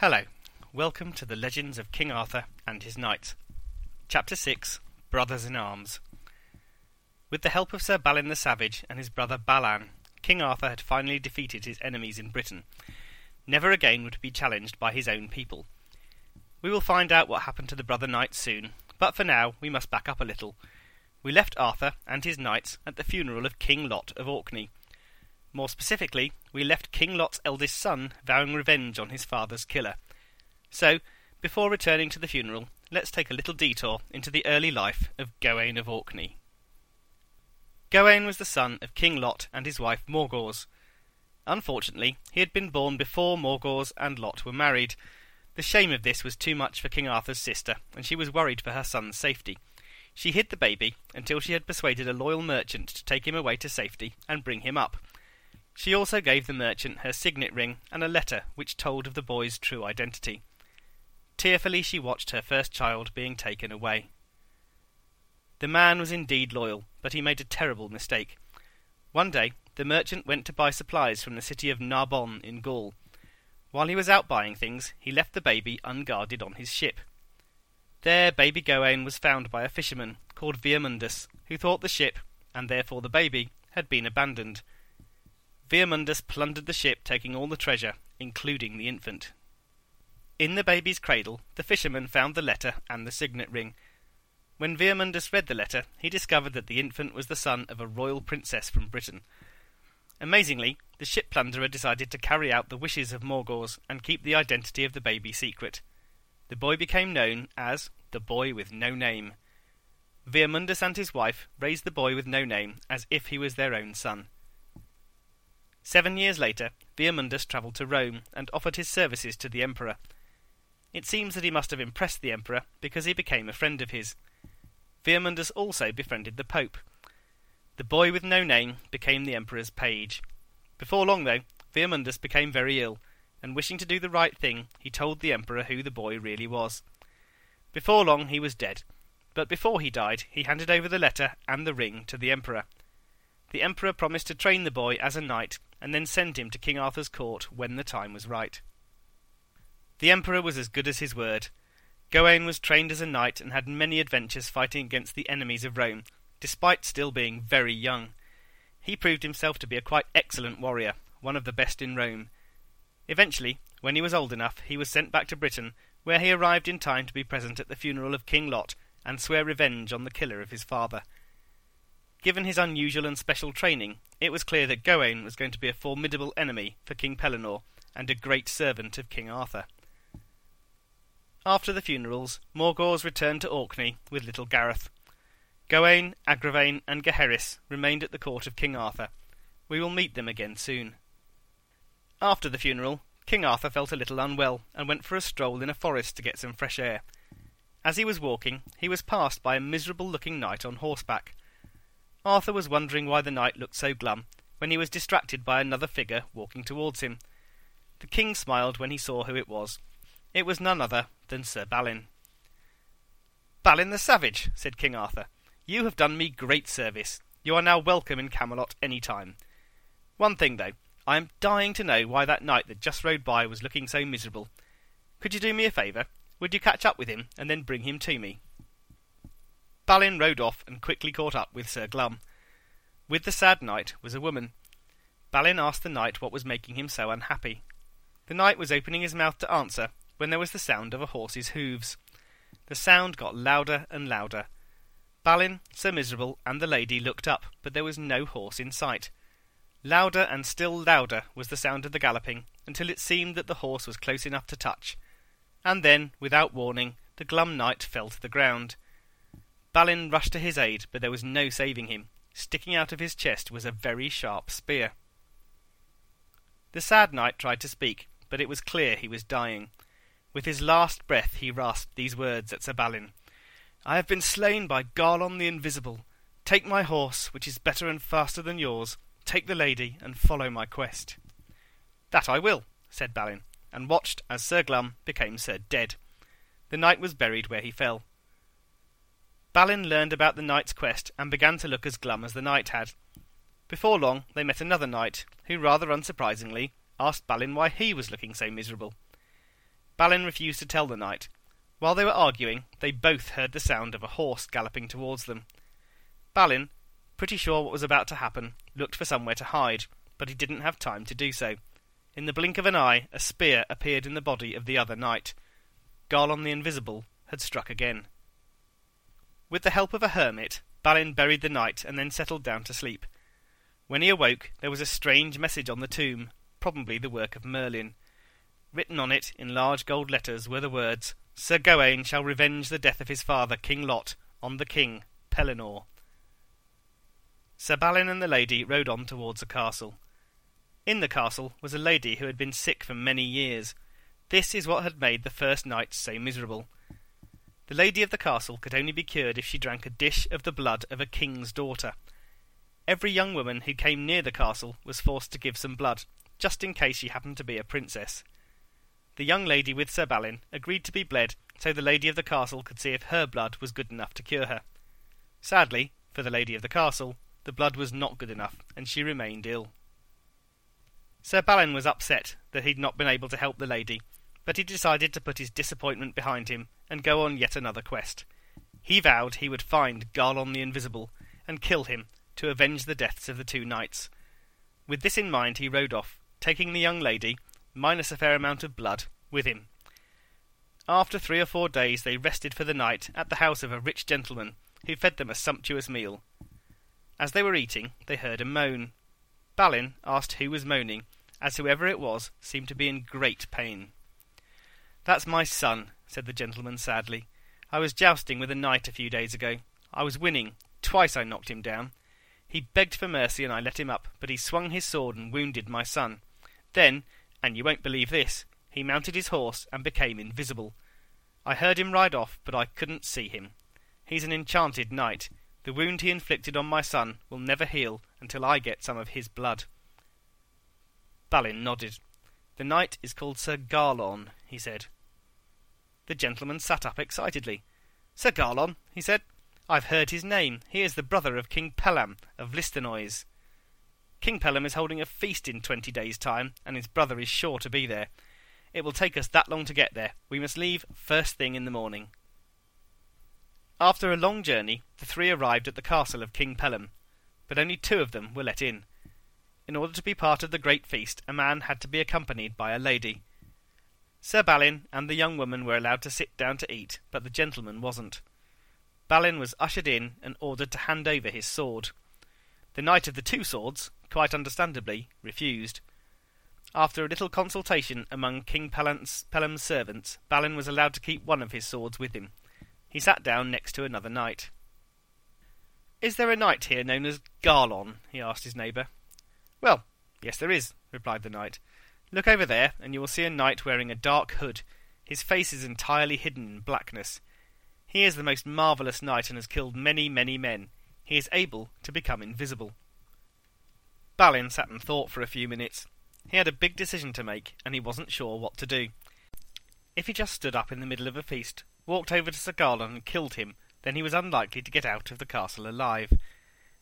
Hello, welcome to the legends of King Arthur and his knights. Chapter 6 Brothers in Arms. With the help of Sir Balin the Savage and his brother Balan, King Arthur had finally defeated his enemies in Britain. Never again would he be challenged by his own people. We will find out what happened to the brother knights soon, but for now we must back up a little. We left Arthur and his knights at the funeral of King Lot of Orkney. More specifically, we left King Lot's eldest son vowing revenge on his father's killer. So, before returning to the funeral, let's take a little detour into the early life of Gawain of Orkney. Gawain was the son of King Lot and his wife Morgause. Unfortunately, he had been born before Morgause and Lot were married. The shame of this was too much for King Arthur's sister, and she was worried for her son's safety. She hid the baby until she had persuaded a loyal merchant to take him away to safety and bring him up. She also gave the merchant her signet ring and a letter which told of the boy's true identity. Tearfully she watched her first child being taken away. The man was indeed loyal, but he made a terrible mistake. One day, the merchant went to buy supplies from the city of Narbonne in Gaul. While he was out buying things, he left the baby unguarded on his ship. There, baby Gawain was found by a fisherman called Viamundus, who thought the ship, and therefore the baby, had been abandoned. Viamundus plundered the ship, taking all the treasure, including the infant. In the baby's cradle, the fisherman found the letter and the signet ring. When Viamundus read the letter, he discovered that the infant was the son of a royal princess from Britain. Amazingly, the ship plunderer decided to carry out the wishes of Morgause and keep the identity of the baby secret. The boy became known as the boy with no name. Viamundus and his wife raised the boy with no name as if he was their own son. Seven years later, Viamundus travelled to Rome and offered his services to the emperor. It seems that he must have impressed the emperor because he became a friend of his. Viamundus also befriended the pope. The boy with no name became the emperor's page. Before long, though, Viamundus became very ill, and wishing to do the right thing, he told the emperor who the boy really was. Before long he was dead, but before he died he handed over the letter and the ring to the emperor. The emperor promised to train the boy as a knight, and then send him to King Arthur's court when the time was right. The emperor was as good as his word. Gawain was trained as a knight and had many adventures fighting against the enemies of Rome, despite still being very young. He proved himself to be a quite excellent warrior, one of the best in Rome. Eventually, when he was old enough, he was sent back to Britain, where he arrived in time to be present at the funeral of King Lot and swear revenge on the killer of his father. Given his unusual and special training, it was clear that Gawain was going to be a formidable enemy for King Pellinore and a great servant of King Arthur. After the funerals, Morgause returned to Orkney with little Gareth. Gawain, Agravain, and Gaheris remained at the court of King Arthur. We will meet them again soon. After the funeral, King Arthur felt a little unwell and went for a stroll in a forest to get some fresh air. As he was walking, he was passed by a miserable looking knight on horseback. Arthur was wondering why the knight looked so glum, when he was distracted by another figure walking towards him. The king smiled when he saw who it was. It was none other than Sir Balin. Balin the Savage, said King Arthur, you have done me great service. You are now welcome in Camelot any time. One thing, though, I am dying to know why that knight that just rode by was looking so miserable. Could you do me a favour? Would you catch up with him and then bring him to me? Balin rode off and quickly caught up with Sir Glum. With the sad knight was a woman. Balin asked the knight what was making him so unhappy. The knight was opening his mouth to answer when there was the sound of a horse's hoofs. The sound got louder and louder. Balin, Sir Miserable, and the lady looked up, but there was no horse in sight. Louder and still louder was the sound of the galloping, until it seemed that the horse was close enough to touch. And then, without warning, the glum knight fell to the ground. Balin rushed to his aid, but there was no saving him. Sticking out of his chest was a very sharp spear. The sad knight tried to speak, but it was clear he was dying. With his last breath he rasped these words at Sir Balin I have been slain by Garlon the Invisible. Take my horse, which is better and faster than yours, take the lady, and follow my quest. That I will, said Balin, and watched as Sir Glum became Sir Dead. The knight was buried where he fell. Balin learned about the knight's quest and began to look as glum as the knight had. Before long they met another knight, who rather unsurprisingly asked Balin why he was looking so miserable. Balin refused to tell the knight. While they were arguing, they both heard the sound of a horse galloping towards them. Balin, pretty sure what was about to happen, looked for somewhere to hide, but he didn't have time to do so. In the blink of an eye, a spear appeared in the body of the other knight. Garlon the Invisible had struck again. With the help of a hermit, Balin buried the knight and then settled down to sleep. When he awoke, there was a strange message on the tomb, probably the work of Merlin. Written on it in large gold letters were the words, Sir Gawain shall revenge the death of his father, King Lot, on the king, Pellinore. Sir Balin and the lady rode on towards the castle. In the castle was a lady who had been sick for many years. This is what had made the first knight so miserable. The lady of the castle could only be cured if she drank a dish of the blood of a king's daughter. Every young woman who came near the castle was forced to give some blood, just in case she happened to be a princess. The young lady with Sir Balin agreed to be bled so the lady of the castle could see if her blood was good enough to cure her. Sadly, for the lady of the castle, the blood was not good enough, and she remained ill. Sir Balin was upset that he'd not been able to help the lady, but he decided to put his disappointment behind him and go on yet another quest. He vowed he would find Garlon the Invisible and kill him to avenge the deaths of the two knights. With this in mind, he rode off, taking the young lady, minus a fair amount of blood, with him. After three or four days, they rested for the night at the house of a rich gentleman who fed them a sumptuous meal. As they were eating, they heard a moan. Balin asked who was moaning, as whoever it was seemed to be in great pain. That's my son, said the gentleman sadly. I was jousting with a knight a few days ago. I was winning. Twice I knocked him down. He begged for mercy and I let him up, but he swung his sword and wounded my son. Then, and you won't believe this, he mounted his horse and became invisible. I heard him ride off, but I couldn't see him. He's an enchanted knight. The wound he inflicted on my son will never heal until I get some of his blood. Balin nodded. The knight is called Sir Garlon, he said. The gentleman sat up excitedly. Sir Garlon, he said. I've heard his name. He is the brother of King Pellam of Listinois. King Pellam is holding a feast in twenty days' time, and his brother is sure to be there. It will take us that long to get there. We must leave first thing in the morning. After a long journey, the three arrived at the castle of King Pellam, but only two of them were let in. In order to be part of the great feast, a man had to be accompanied by a lady. Sir Balin and the young woman were allowed to sit down to eat, but the gentleman wasn't. Balin was ushered in and ordered to hand over his sword. The knight of the two swords, quite understandably, refused. After a little consultation among King Pellam's servants, Balin was allowed to keep one of his swords with him. He sat down next to another knight. Is there a knight here known as Garlon? he asked his neighbour. Well, yes, there is, replied the knight. Look over there, and you will see a knight wearing a dark hood. His face is entirely hidden in blackness. He is the most marvellous knight and has killed many, many men. He is able to become invisible. Balin sat and thought for a few minutes. He had a big decision to make, and he wasn't sure what to do. If he just stood up in the middle of a feast, walked over to Sir Garlon and killed him, then he was unlikely to get out of the castle alive.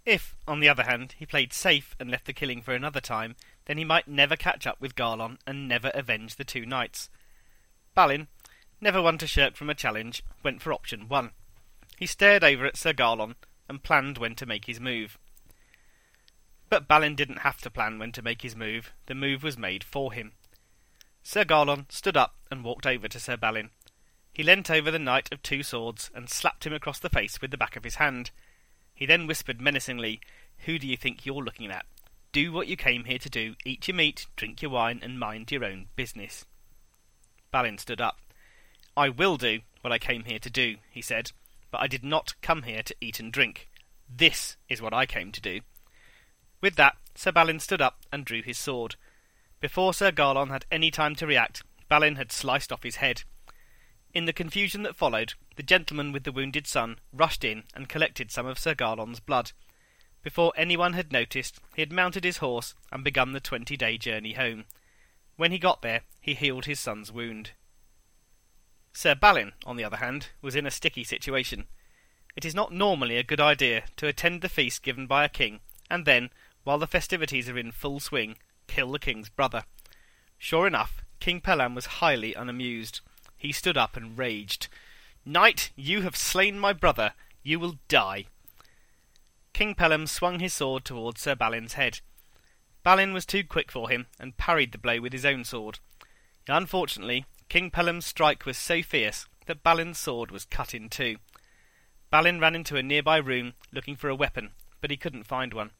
If, on the other hand, he played safe and left the killing for another time, then he might never catch up with Garlon and never avenge the two knights. Balin, never one to shirk from a challenge, went for option one. He stared over at Sir Garlon and planned when to make his move. But Balin didn't have to plan when to make his move. The move was made for him. Sir Garlon stood up and walked over to Sir Balin. He leant over the knight of two swords and slapped him across the face with the back of his hand. He then whispered menacingly, Who do you think you're looking at? Do what you came here to do. Eat your meat, drink your wine, and mind your own business. Balin stood up. I will do what I came here to do, he said, but I did not come here to eat and drink. This is what I came to do. With that, Sir Balin stood up and drew his sword. Before Sir Garlon had any time to react, Balin had sliced off his head. In the confusion that followed, the gentleman with the wounded son rushed in and collected some of Sir Garlon's blood. Before anyone had noticed, he had mounted his horse and begun the twenty day journey home. When he got there, he healed his son's wound. Sir Balin, on the other hand, was in a sticky situation. It is not normally a good idea to attend the feast given by a king, and then, while the festivities are in full swing, kill the king's brother. Sure enough, King Pellam was highly unamused. He stood up and raged. Knight, you have slain my brother. You will die. King Pellam swung his sword towards Sir Balin's head. Balin was too quick for him, and parried the blow with his own sword. Unfortunately, King Pellam's strike was so fierce that Balin's sword was cut in two. Balin ran into a nearby room, looking for a weapon, but he couldn't find one.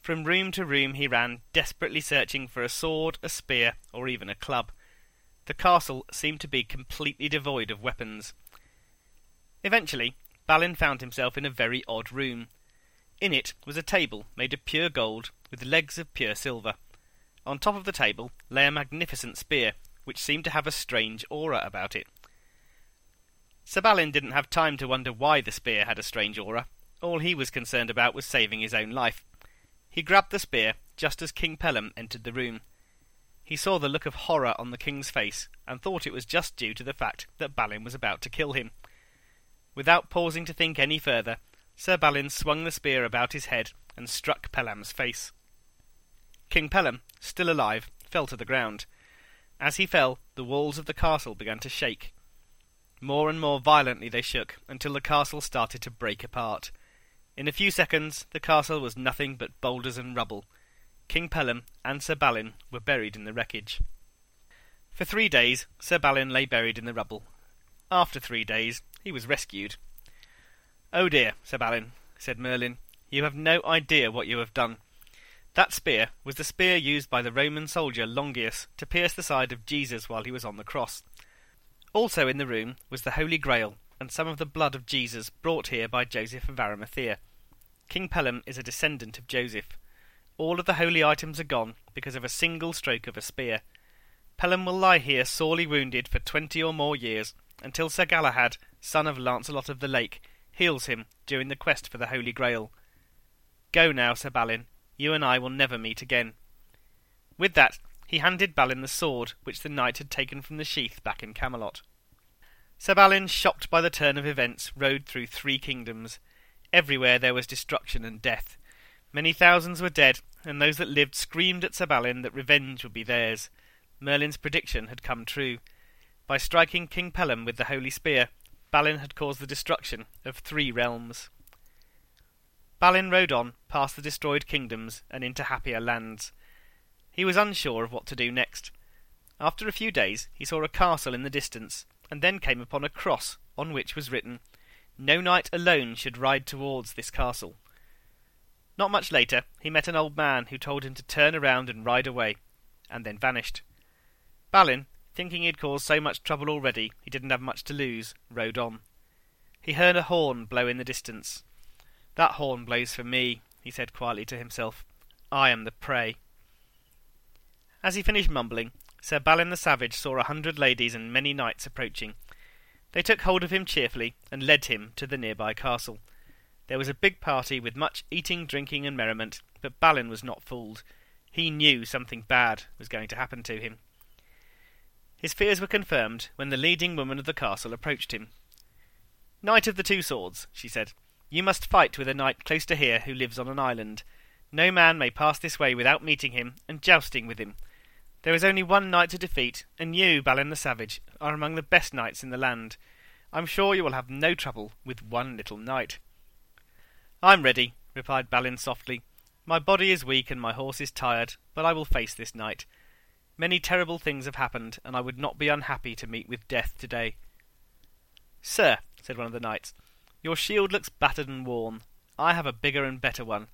From room to room he ran, desperately searching for a sword, a spear, or even a club. The castle seemed to be completely devoid of weapons. Eventually, Balin found himself in a very odd room. In it was a table made of pure gold, with legs of pure silver. On top of the table lay a magnificent spear, which seemed to have a strange aura about it. Sir Balin didn't have time to wonder why the spear had a strange aura. All he was concerned about was saving his own life. He grabbed the spear just as King Pellam entered the room. He saw the look of horror on the king's face, and thought it was just due to the fact that Balin was about to kill him. Without pausing to think any further, Sir Balin swung the spear about his head and struck Pellam's face. King Pellam, still alive, fell to the ground. As he fell, the walls of the castle began to shake. More and more violently they shook, until the castle started to break apart. In a few seconds, the castle was nothing but boulders and rubble. King Pellam and Sir Balin were buried in the wreckage. For three days, Sir Balin lay buried in the rubble. After three days, he was rescued. Oh dear, Sir Balin, said Merlin, you have no idea what you have done. That spear was the spear used by the Roman soldier Longinus to pierce the side of Jesus while he was on the cross. Also in the room was the Holy Grail and some of the blood of Jesus brought here by Joseph of Arimathea. King Pellam is a descendant of Joseph. All of the holy items are gone because of a single stroke of a spear. Pellam will lie here sorely wounded for twenty or more years until Sir Galahad, son of Lancelot of the Lake, heals him during the quest for the Holy Grail. Go now, Sir Balin, you and I will never meet again. With that, he handed Balin the sword which the knight had taken from the sheath back in Camelot. Sir Balin, shocked by the turn of events, rode through three kingdoms. Everywhere there was destruction and death. Many thousands were dead, and those that lived screamed at Sir Balin that revenge would be theirs. Merlin's prediction had come true. By striking King Pellam with the holy spear, Balin had caused the destruction of three realms. Balin rode on, past the destroyed kingdoms, and into happier lands. He was unsure of what to do next. After a few days, he saw a castle in the distance, and then came upon a cross on which was written, No knight alone should ride towards this castle. Not much later, he met an old man who told him to turn around and ride away, and then vanished. Balin, thinking he had caused so much trouble already he didn't have much to lose, rode on. He heard a horn blow in the distance, that horn blows for me, he said quietly to himself. I am the prey. As he finished mumbling, Sir Balin the Savage saw a hundred ladies and many knights approaching. They took hold of him cheerfully and led him to the nearby castle. There was a big party with much eating, drinking, and merriment, but Balin was not fooled. He knew something bad was going to happen to him. His fears were confirmed when the leading woman of the castle approached him. Knight of the Two Swords, she said, you must fight with a knight close to here who lives on an island. No man may pass this way without meeting him and jousting with him. There is only one knight to defeat, and you, Balin the Savage, are among the best knights in the land. I'm sure you will have no trouble with one little knight. I'm ready, replied Balin softly. My body is weak and my horse is tired, but I will face this knight. Many terrible things have happened, and I would not be unhappy to meet with death today. Sir, said one of the knights, your shield looks battered and worn. I have a bigger and better one.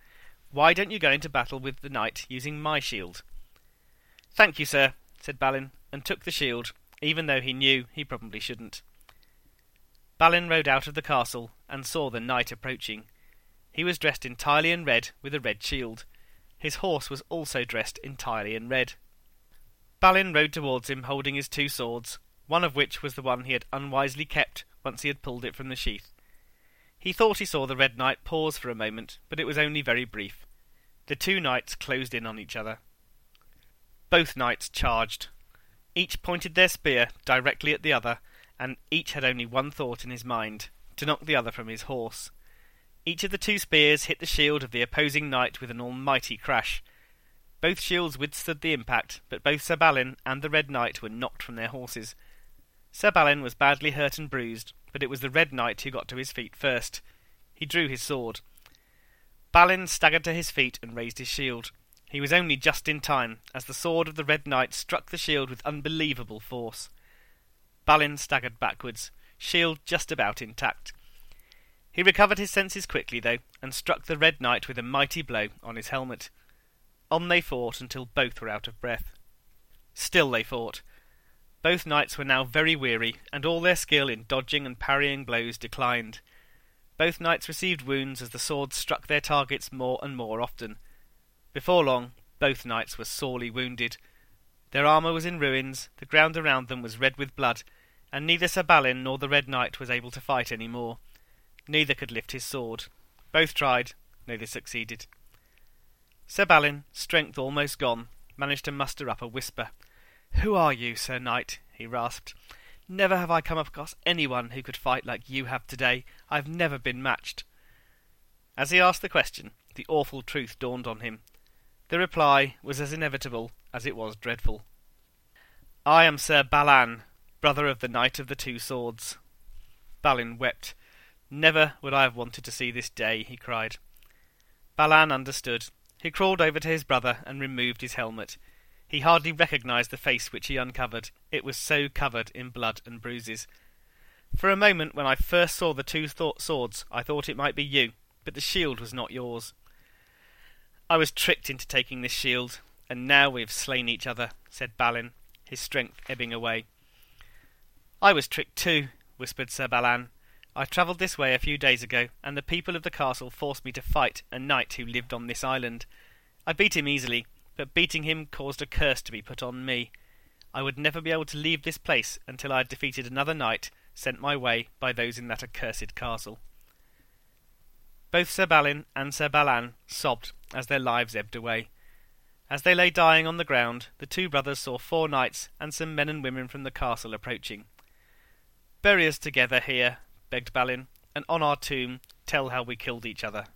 Why don't you go into battle with the knight using my shield? Thank you, sir, said Balin, and took the shield, even though he knew he probably shouldn't. Balin rode out of the castle and saw the knight approaching. He was dressed entirely in red with a red shield. His horse was also dressed entirely in red. Balin rode towards him holding his two swords, one of which was the one he had unwisely kept once he had pulled it from the sheath. He thought he saw the Red Knight pause for a moment, but it was only very brief. The two knights closed in on each other. Both knights charged. Each pointed their spear directly at the other, and each had only one thought in his mind to knock the other from his horse. Each of the two spears hit the shield of the opposing knight with an almighty crash. Both shields withstood the impact, but both Sir Balin and the Red Knight were knocked from their horses. Sir Balin was badly hurt and bruised, but it was the Red Knight who got to his feet first. He drew his sword. Balin staggered to his feet and raised his shield. He was only just in time, as the sword of the Red Knight struck the shield with unbelievable force. Balin staggered backwards, shield just about intact. He recovered his senses quickly, though, and struck the Red Knight with a mighty blow on his helmet. On they fought until both were out of breath. Still they fought. Both knights were now very weary, and all their skill in dodging and parrying blows declined. Both knights received wounds as the swords struck their targets more and more often. Before long, both knights were sorely wounded. Their armour was in ruins, the ground around them was red with blood, and neither Sir Balin nor the Red Knight was able to fight any more. Neither could lift his sword. Both tried, neither succeeded. Sir Balin, strength almost gone, managed to muster up a whisper. Who are you, Sir Knight? he rasped. Never have I come across anyone who could fight like you have today. I've never been matched. As he asked the question, the awful truth dawned on him. The reply was as inevitable as it was dreadful. I am Sir Balan, brother of the Knight of the Two Swords. Balin wept. Never would I have wanted to see this day, he cried. Balan understood. He crawled over to his brother and removed his helmet. He hardly recognized the face which he uncovered. It was so covered in blood and bruises. For a moment, when I first saw the two th- swords, I thought it might be you, but the shield was not yours. I was tricked into taking this shield, and now we have slain each other, said Balin, his strength ebbing away. I was tricked too, whispered Sir Balan. I travelled this way a few days ago, and the people of the castle forced me to fight a knight who lived on this island. I beat him easily, but beating him caused a curse to be put on me. I would never be able to leave this place until I had defeated another knight sent my way by those in that accursed castle. Both Sir Balin and Sir Balan sobbed as their lives ebbed away. As they lay dying on the ground, the two brothers saw four knights and some men and women from the castle approaching. Bury us together here, begged Balin, and on our tomb tell how we killed each other.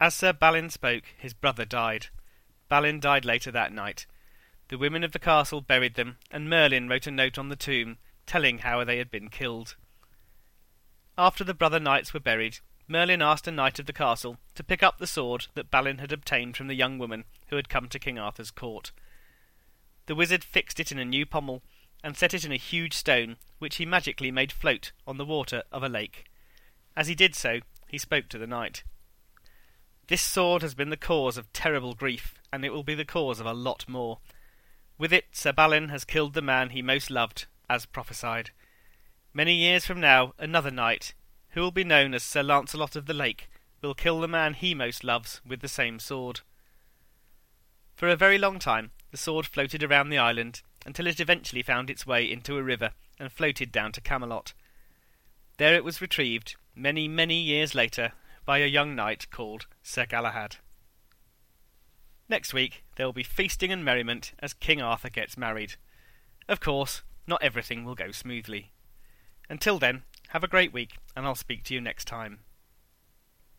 As Sir Balin spoke, his brother died. Balin died later that night. The women of the castle buried them, and Merlin wrote a note on the tomb telling how they had been killed. After the brother knights were buried, Merlin asked a knight of the castle to pick up the sword that Balin had obtained from the young woman who had come to King Arthur's court. The wizard fixed it in a new pommel and set it in a huge stone, which he magically made float on the water of a lake. As he did so, he spoke to the knight. This sword has been the cause of terrible grief, and it will be the cause of a lot more. With it, Sir Balin has killed the man he most loved, as prophesied. Many years from now, another knight, who will be known as Sir Launcelot of the Lake, will kill the man he most loves with the same sword. For a very long time, the sword floated around the island, until it eventually found its way into a river and floated down to Camelot. There it was retrieved, many, many years later, by a young knight called Sir Galahad. Next week there will be feasting and merriment as King Arthur gets married. Of course, not everything will go smoothly. Until then, have a great week, and I'll speak to you next time.